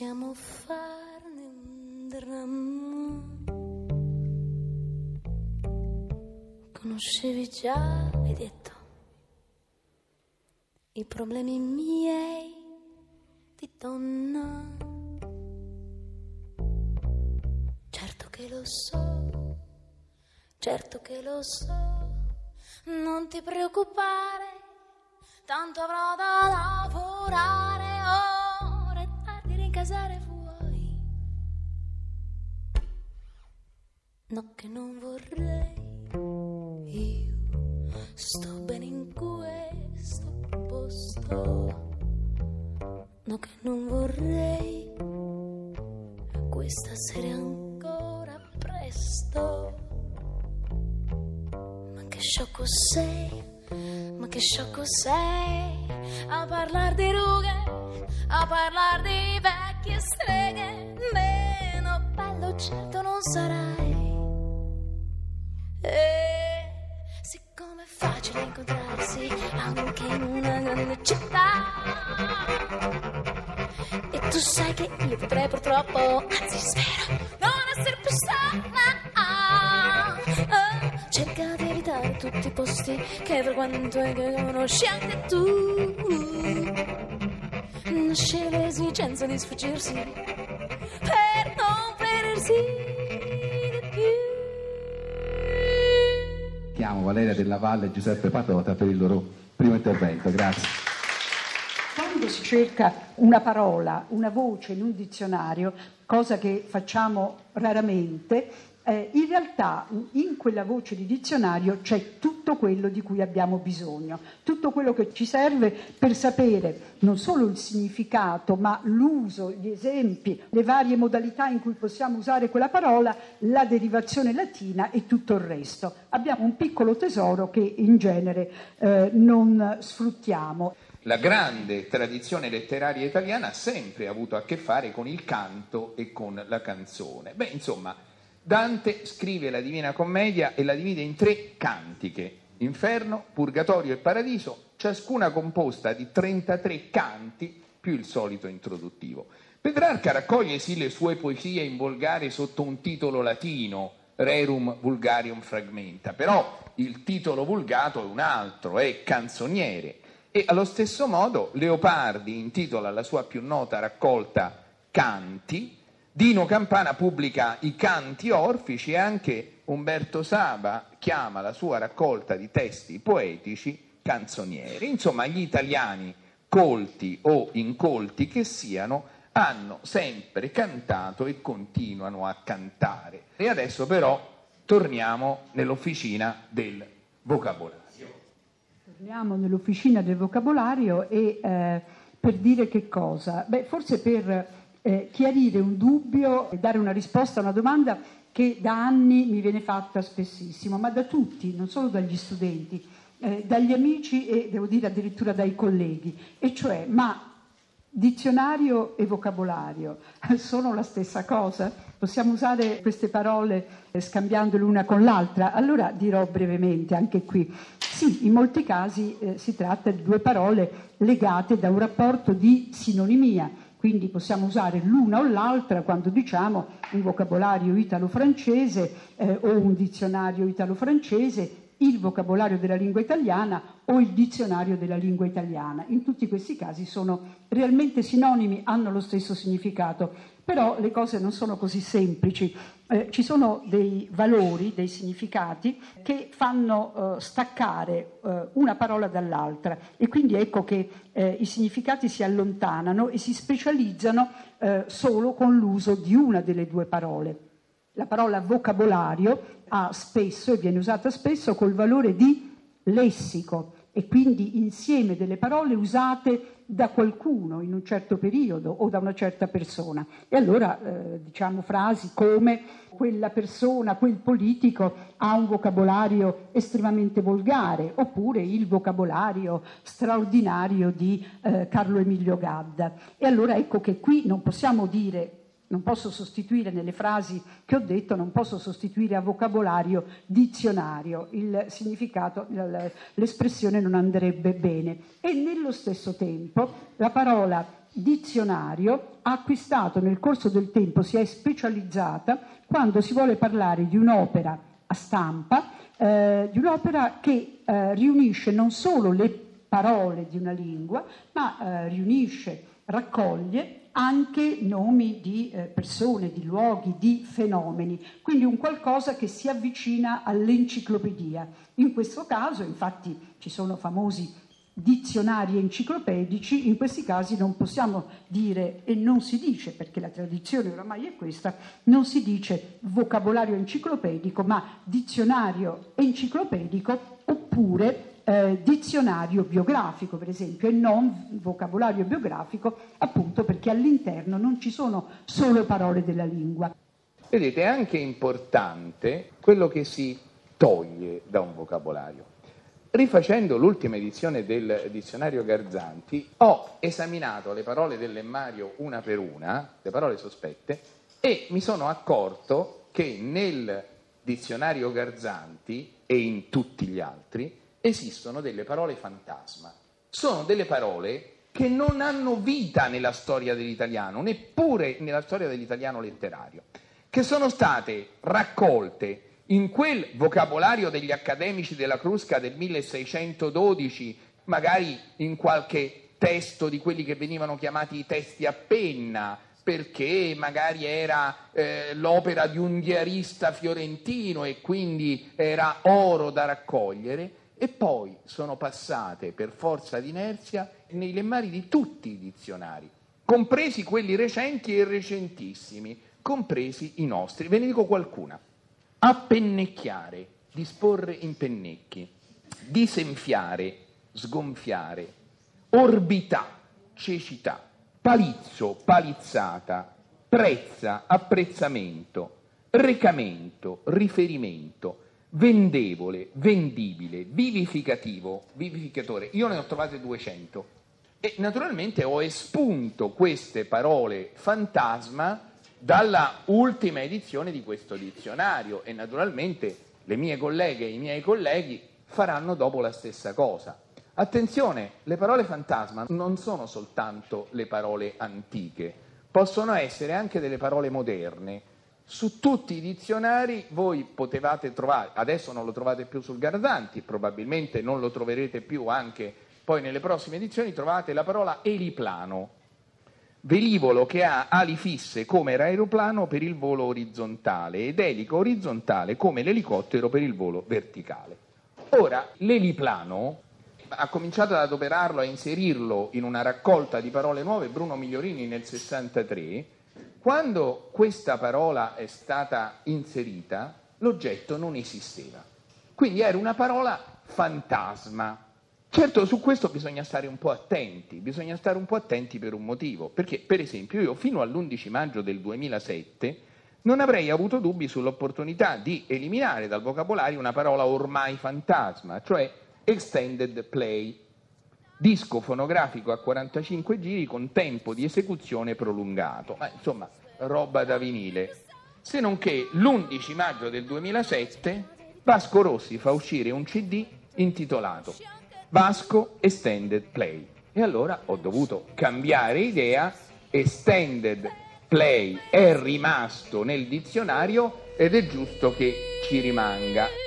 possiamo farne un dramma. Conoscevi già, hai detto, i problemi miei di donna. Certo che lo so, certo che lo so, non ti preoccupare, tanto avrò da lavorare No che non vorrei io sto bene in questo posto. No che non vorrei questa sera è ancora presto. Ma che sciocco sei, ma che sciocco sei a parlare di rughe, a parlare di vecchie streghe. Meno bello certo non sarai. Anche in una grande città, e tu sai che io potrei purtroppo, anzi spero, non essere più sana. Ah, cerca di evitare tutti i posti che frequento e che conosci anche tu. Nasce l'esigenza di sfuggirsi per non perdersi Chiamo Valeria Della Valle e Giuseppe Patota per il loro primo intervento. Grazie. Quando si cerca una parola, una voce in un dizionario, cosa che facciamo raramente, eh, in realtà in quella voce di dizionario c'è tutto quello di cui abbiamo bisogno, tutto quello che ci serve per sapere non solo il significato, ma l'uso, gli esempi, le varie modalità in cui possiamo usare quella parola, la derivazione latina e tutto il resto. Abbiamo un piccolo tesoro che in genere eh, non sfruttiamo. La grande tradizione letteraria italiana ha sempre avuto a che fare con il canto e con la canzone. Beh, insomma, Dante scrive la Divina Commedia e la divide in tre cantiche, Inferno, Purgatorio e Paradiso, ciascuna composta di 33 canti più il solito introduttivo. Petrarca raccoglie sì le sue poesie in volgare sotto un titolo latino, Rerum Vulgarium Fragmenta, però il titolo vulgato è un altro, è Canzoniere. E allo stesso modo Leopardi intitola la sua più nota raccolta Canti, Dino Campana pubblica i canti orfici e anche Umberto Saba chiama la sua raccolta di testi poetici canzonieri. Insomma, gli italiani, colti o incolti che siano, hanno sempre cantato e continuano a cantare. E adesso però torniamo nell'officina del vocabolario. Torniamo nell'officina del vocabolario e eh, per dire che cosa? Beh, forse per eh, chiarire un dubbio e dare una risposta a una domanda che da anni mi viene fatta spessissimo, ma da tutti, non solo dagli studenti, eh, dagli amici e devo dire addirittura dai colleghi, e cioè ma dizionario e vocabolario sono la stessa cosa? Possiamo usare queste parole eh, scambiandole una con l'altra? Allora dirò brevemente anche qui. Sì, in molti casi eh, si tratta di due parole legate da un rapporto di sinonimia, quindi possiamo usare l'una o l'altra quando diciamo un vocabolario italo-francese eh, o un dizionario italo-francese, il vocabolario della lingua italiana o il dizionario della lingua italiana. In tutti questi casi sono realmente sinonimi, hanno lo stesso significato, però le cose non sono così semplici. Eh, ci sono dei valori, dei significati che fanno eh, staccare eh, una parola dall'altra e quindi ecco che eh, i significati si allontanano e si specializzano eh, solo con l'uso di una delle due parole. La parola vocabolario ha spesso e viene usata spesso col valore di lessico e quindi insieme delle parole usate da qualcuno in un certo periodo o da una certa persona. E allora eh, diciamo frasi come quella persona, quel politico ha un vocabolario estremamente volgare, oppure il vocabolario straordinario di eh, Carlo Emilio Gadda. E allora ecco che qui non possiamo dire non posso sostituire nelle frasi che ho detto, non posso sostituire a vocabolario dizionario, il significato, l'espressione non andrebbe bene. E nello stesso tempo la parola dizionario ha acquistato nel corso del tempo, si è specializzata quando si vuole parlare di un'opera a stampa, eh, di un'opera che eh, riunisce non solo le parole di una lingua, ma eh, riunisce, raccoglie anche nomi di eh, persone, di luoghi, di fenomeni, quindi un qualcosa che si avvicina all'enciclopedia. In questo caso, infatti, ci sono famosi dizionari enciclopedici, in questi casi non possiamo dire, e non si dice, perché la tradizione oramai è questa, non si dice vocabolario enciclopedico, ma dizionario enciclopedico oppure eh, dizionario biografico, per esempio, e non vocabolario biografico, appunto perché all'interno non ci sono solo parole della lingua. Vedete, è anche importante quello che si toglie da un vocabolario. Rifacendo l'ultima edizione del dizionario Garzanti, ho esaminato le parole del lemmario una per una, le parole sospette, e mi sono accorto che nel dizionario Garzanti e in tutti gli altri esistono delle parole fantasma. Sono delle parole che non hanno vita nella storia dell'italiano, neppure nella storia dell'italiano letterario, che sono state raccolte in quel vocabolario degli accademici della Crusca del 1612, magari in qualche testo di quelli che venivano chiamati i testi a penna, perché magari era eh, l'opera di un diarista fiorentino e quindi era oro da raccogliere, e poi sono passate per forza d'inerzia nei lemmari di tutti i dizionari, compresi quelli recenti e recentissimi, compresi i nostri. Ve ne dico qualcuna. Appennecchiare, disporre in pennecchi, disenfiare, sgonfiare, orbità, cecità, palizzo, palizzata, prezza, apprezzamento, recamento, riferimento, vendevole, vendibile, vivificativo, vivificatore. Io ne ho trovate 200 e naturalmente ho espunto queste parole fantasma dalla ultima edizione di questo dizionario e naturalmente le mie colleghe e i miei colleghi faranno dopo la stessa cosa. Attenzione, le parole fantasma non sono soltanto le parole antiche, possono essere anche delle parole moderne su tutti i dizionari voi potevate trovare, adesso non lo trovate più sul Garzanti, probabilmente non lo troverete più anche poi nelle prossime edizioni, trovate la parola eliplano, velivolo che ha ali fisse come l'aeroplano per il volo orizzontale ed elico orizzontale come l'elicottero per il volo verticale. Ora, l'eliplano ha cominciato ad adoperarlo, a inserirlo in una raccolta di parole nuove Bruno Migliorini nel 63 quando questa parola è stata inserita, l'oggetto non esisteva. Quindi era una parola fantasma. Certo, su questo bisogna stare un po' attenti, bisogna stare un po' attenti per un motivo, perché per esempio io fino all'11 maggio del 2007 non avrei avuto dubbi sull'opportunità di eliminare dal vocabolario una parola ormai fantasma, cioè extended play, disco fonografico a 45 giri con tempo di esecuzione prolungato, ma insomma roba da vinile. Se non che l'11 maggio del 2007 Vasco Rossi fa uscire un CD intitolato Vasco Extended Play e allora ho dovuto cambiare idea, Extended Play è rimasto nel dizionario ed è giusto che ci rimanga.